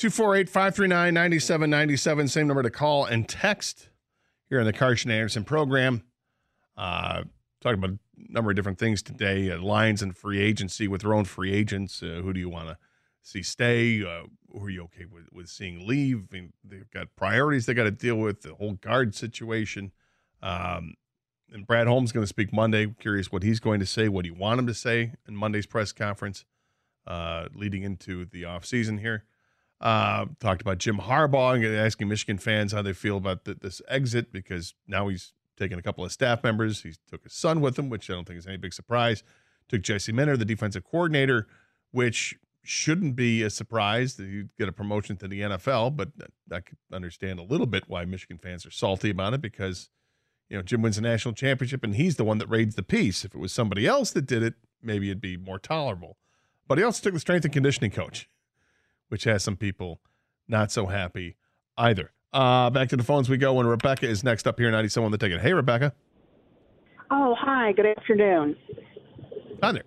248-539-9797, same number to call and text here on the Karsch and Anderson program. Uh, talking about a number of different things today, uh, Lions and free agency with their own free agents. Uh, who do you want to see stay? Uh, who are you okay with, with seeing leave? I mean, they've got priorities they got to deal with, the whole guard situation. Um, and Brad Holmes going to speak Monday. Curious what he's going to say, what do you want him to say in Monday's press conference uh, leading into the offseason here. Uh, talked about Jim Harbaugh and asking Michigan fans how they feel about the, this exit because now he's taken a couple of staff members. He took his son with him, which I don't think is any big surprise. Took Jesse Minter, the defensive coordinator, which shouldn't be a surprise that you get a promotion to the NFL, but I could understand a little bit why Michigan fans are salty about it because – you know, Jim wins a national championship and he's the one that raids the piece. If it was somebody else that did it, maybe it'd be more tolerable. But he also took the strength and conditioning coach, which has some people not so happy either. Uh, back to the phones we go when Rebecca is next up here, 97 on the ticket. Hey, Rebecca. Oh, hi. Good afternoon. Hi there.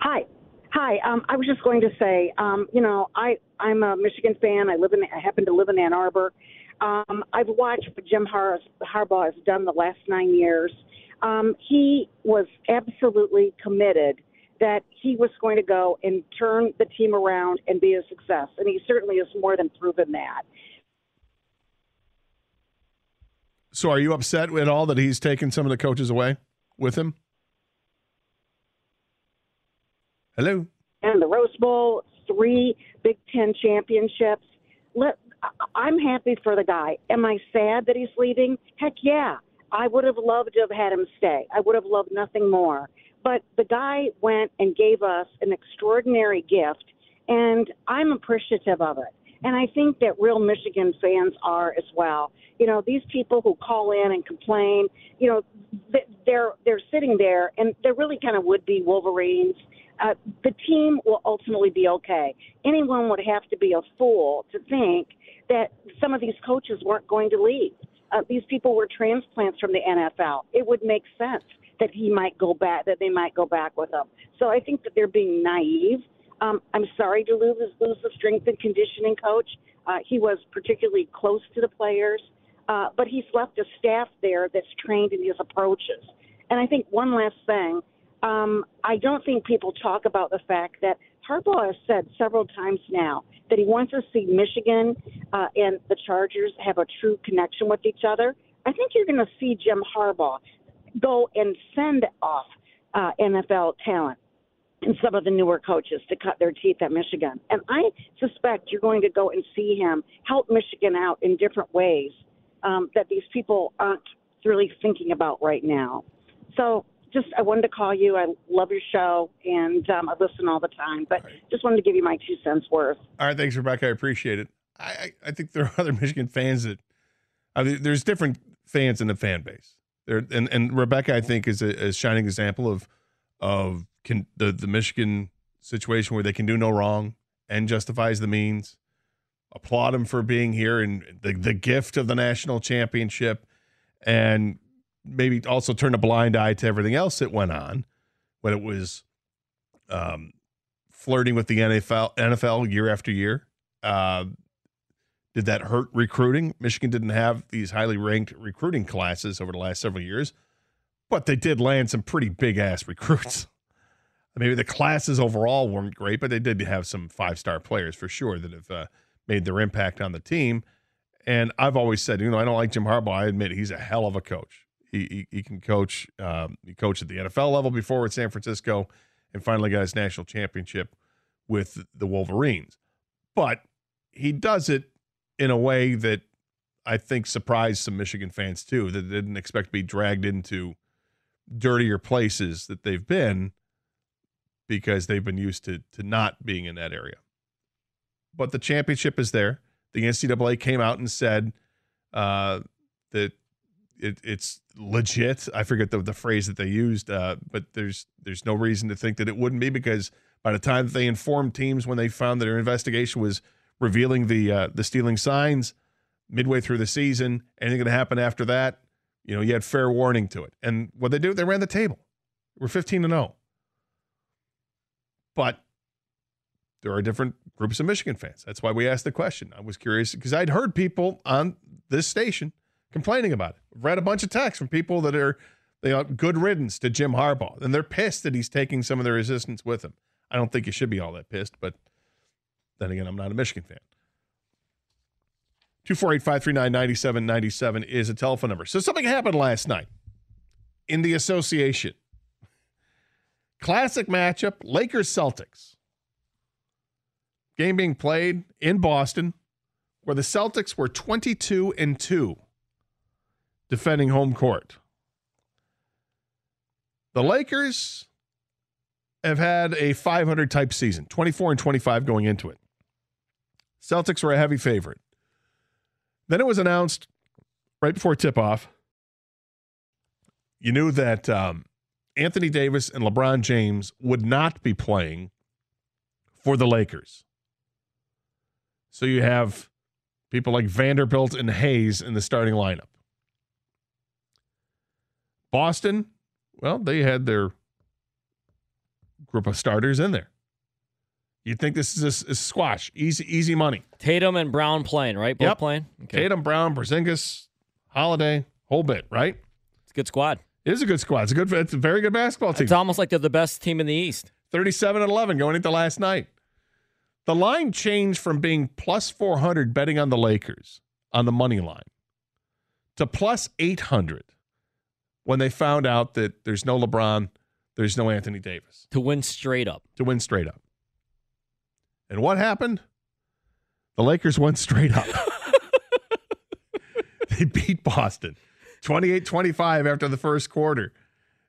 Hi. Hi. Um, I was just going to say, um, you know, I I'm a Michigan fan. I live in I happen to live in Ann Arbor, um, I've watched what Jim Har- Harbaugh has done the last nine years. Um, he was absolutely committed that he was going to go and turn the team around and be a success, and he certainly has more than proven that. So, are you upset at all that he's taken some of the coaches away with him? Hello. And the Rose Bowl, three Big Ten championships. Let I'm happy for the guy. Am I sad that he's leaving? Heck yeah. I would have loved to have had him stay. I would have loved nothing more. But the guy went and gave us an extraordinary gift, and I'm appreciative of it. And I think that real Michigan fans are as well. You know, these people who call in and complain, you know, they're they're sitting there and they're really kind of would be Wolverines uh, the team will ultimately be okay. Anyone would have to be a fool to think that some of these coaches weren't going to leave. Uh, these people were transplants from the NFL. It would make sense that he might go back, that they might go back with him. So I think that they're being naive. Um, I'm sorry to lose, lose the strength and conditioning coach. Uh, he was particularly close to the players, uh, but he's left a staff there that's trained in his approaches. And I think one last thing um, I don't think people talk about the fact that Harbaugh has said several times now that he wants to see Michigan uh, and the Chargers have a true connection with each other. I think you're going to see Jim Harbaugh go and send off uh, NFL talent and some of the newer coaches to cut their teeth at Michigan. And I suspect you're going to go and see him help Michigan out in different ways um, that these people aren't really thinking about right now. So just I wanted to call you. I love your show and um, I listen all the time, but right. just wanted to give you my two cents worth. All right, thanks, Rebecca. I appreciate it. I I, I think there are other Michigan fans that I mean, there's different fans in the fan base. There and and Rebecca, I think, is a, a shining example of of can, the the Michigan situation where they can do no wrong and justifies the means. Applaud him for being here and the the gift of the national championship, and maybe also turn a blind eye to everything else that went on when it was um, flirting with the NFL, NFL year after year. Uh, did that hurt recruiting? Michigan didn't have these highly ranked recruiting classes over the last several years, but they did land some pretty big ass recruits. Maybe the classes overall weren't great, but they did have some five star players for sure that have uh, made their impact on the team. And I've always said, you know, I don't like Jim Harbaugh. I admit he's a hell of a coach. He, he, he can coach. Um, he coached at the NFL level before with San Francisco, and finally got his national championship with the Wolverines. But he does it in a way that I think surprised some Michigan fans too, that didn't expect to be dragged into dirtier places that they've been because they've been used to to not being in that area. But the championship is there. The NCAA came out and said uh, that it, it's legit. I forget the, the phrase that they used, uh, but there's there's no reason to think that it wouldn't be because by the time they informed teams when they found that their investigation was revealing the uh, the stealing signs midway through the season, anything going to happen after that, you know, you had fair warning to it. And what they do, they ran the table. We're 15 to 0. But there are different groups of Michigan fans. That's why we asked the question. I was curious because I'd heard people on this station complaining about it. Read a bunch of texts from people that are they are good riddance to Jim Harbaugh, and they're pissed that he's taking some of their resistance with him. I don't think you should be all that pissed, but then again, I'm not a Michigan fan. 248 539 9797 is a telephone number. So something happened last night in the association. Classic matchup Lakers Celtics. Game being played in Boston, where the Celtics were 22 and 2 defending home court. The Lakers have had a 500 type season, 24 and 25 going into it. Celtics were a heavy favorite. Then it was announced right before tip off. You knew that um, Anthony Davis and LeBron James would not be playing for the Lakers. So you have people like Vanderbilt and Hayes in the starting lineup. Boston, well, they had their group of starters in there. You'd think this is a, a, squash, easy, easy money. Tatum and Brown playing, right? Both yep. playing. Okay. Tatum, Brown, Porzingis, Holiday, whole bit, right? It's a good squad. It is a good squad. It's a good. It's a very good basketball team. It's almost like they're the best team in the East. Thirty-seven and eleven going into last night. The line changed from being plus four hundred betting on the Lakers on the money line to plus eight hundred when they found out that there's no LeBron, there's no Anthony Davis to win straight up. To win straight up. And what happened? The Lakers went straight up. they beat Boston 28 25 after the first quarter.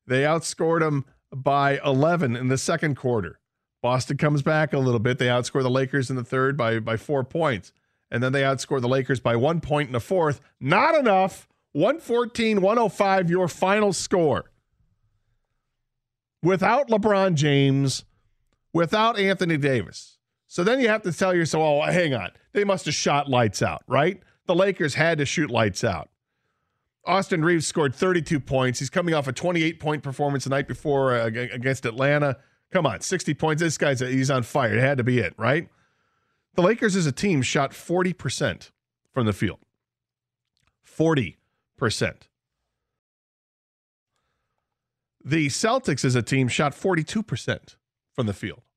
They outscored them by 11 in the second quarter. Boston comes back a little bit. They outscore the Lakers in the third by, by four points. And then they outscore the Lakers by one point in the fourth. Not enough. 114 105, your final score. Without LeBron James, without Anthony Davis. So then you have to tell yourself, oh, hang on. They must have shot lights out, right? The Lakers had to shoot lights out. Austin Reaves scored 32 points. He's coming off a 28 point performance the night before uh, against Atlanta. Come on, 60 points. This guy's he's on fire. It had to be it, right? The Lakers as a team shot 40% from the field. 40%. The Celtics as a team shot 42% from the field.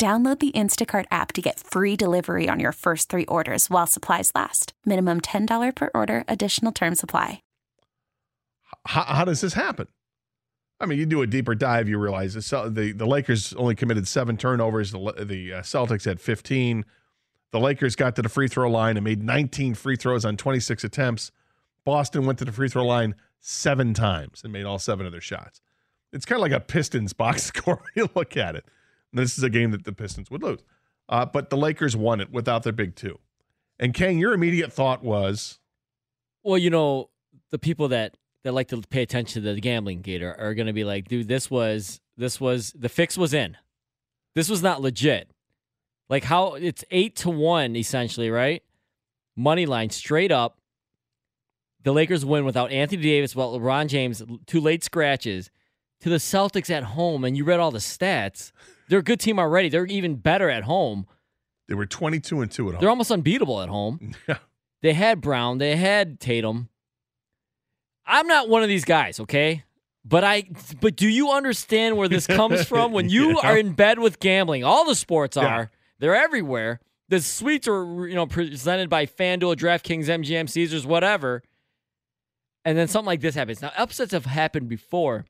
Download the Instacart app to get free delivery on your first three orders while supplies last. Minimum $10 per order, additional term supply. How, how does this happen? I mean, you do a deeper dive, you realize the the, the Lakers only committed seven turnovers. The the uh, Celtics had 15. The Lakers got to the free throw line and made 19 free throws on 26 attempts. Boston went to the free throw line seven times and made all seven of their shots. It's kind of like a Pistons box score when you look at it. This is a game that the Pistons would lose. Uh, but the Lakers won it without their big two. And Kang, your immediate thought was, Well, you know, the people that that like to pay attention to the gambling gate are, going to be like, dude, this was this was the fix was in. This was not legit. Like how it's eight to one essentially, right? Money line straight up. The Lakers win without Anthony Davis, without LeBron James, two late scratches to the Celtics at home, and you read all the stats. They're a good team already. They're even better at home. they were 22 and 2 at home. They're almost unbeatable at home. Yeah. They had Brown, they had Tatum. I'm not one of these guys, okay? But I but do you understand where this comes from when you Yeah. are in bed with gambling? All the sports Yeah. are. They're everywhere. The suites are, you know, presented by FanDuel, DraftKings, MGM, Caesars, whatever. And then something like this happens. Now, upsets have happened before,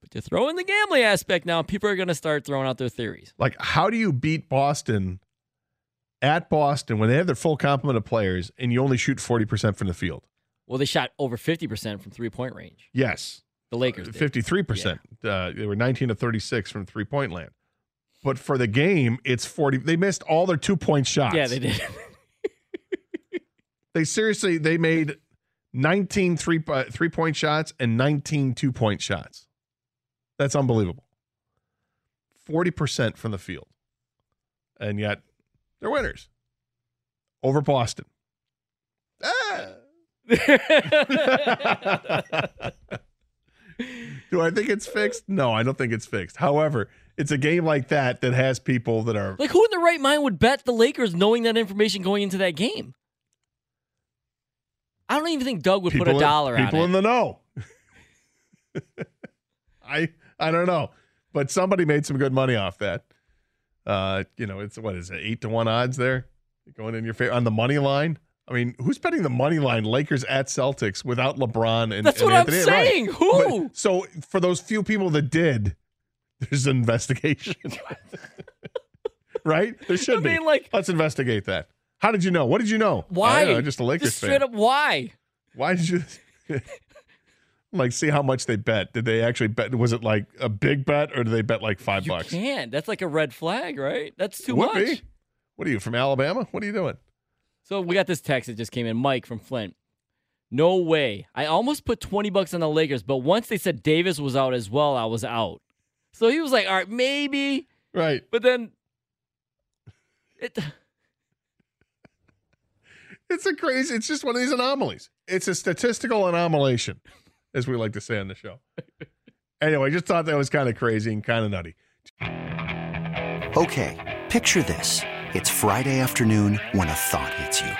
but to throw in the gambling aspect now, people are going to start throwing out their theories. Like, how do you beat Boston at Boston when they have their full complement of players and you only shoot 40% from the field? Well, they shot over 50% from three point range. Yes. The Lakers. did. 53%. Uh, they were 19 to 36 from three point land. But for the game, it's 40. They missed all their two point shots. Yeah, they did. They seriously, they made 19 three, uh, three point shots and 19 two point shots. That's unbelievable. 40% from the field. And yet they're winners over Boston. Ah. Do I think it's fixed? No, I don't think it's fixed. However, it's a game like that that has people that are Like, who in their right mind would bet the Lakers knowing that information going into that game? I don't even think Doug would put a in- dollar on people in the know. I I don't know, but somebody made some good money off that. Uh, you know, it's what is it, eight to one odds there going in your favor on the money line. I mean, who's betting the money line? Lakers at Celtics without LeBron and That's and what I'm Anthony? Right. saying. Who? But- so for those few people that did, there's an investigation, right? There should I be. mean, like- let's investigate that. How did you know? What did you know? why? I know, just a Lakers Just fan. straight up, why? Why did you like see how much they bet? Did they actually bet? Was it like a big bet or did they bet like five You bucks? can't. That's like a red flag, right? That's too Would much. be. What are you from Alabama? What are you doing? So we got this text that just came in. Mike from Flint. No way. I almost put 20 bucks on the Lakers, but once they said Davis was out as well, I was out. So he was like, all right, maybe. Right. But then it It's a crazy. It's just one of these anomalies. It's a statistical anomalation, as we like to say on the show. Anyway, just thought that was kind of crazy and kind of nutty. Okay, picture this. It's Friday afternoon when a thought hits you.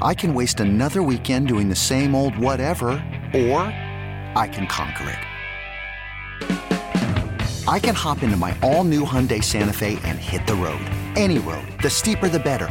I can waste another weekend doing the same old whatever, or I can conquer it. I can hop into my all new Hyundai Santa Fe and hit the road. Any road. The steeper, the better.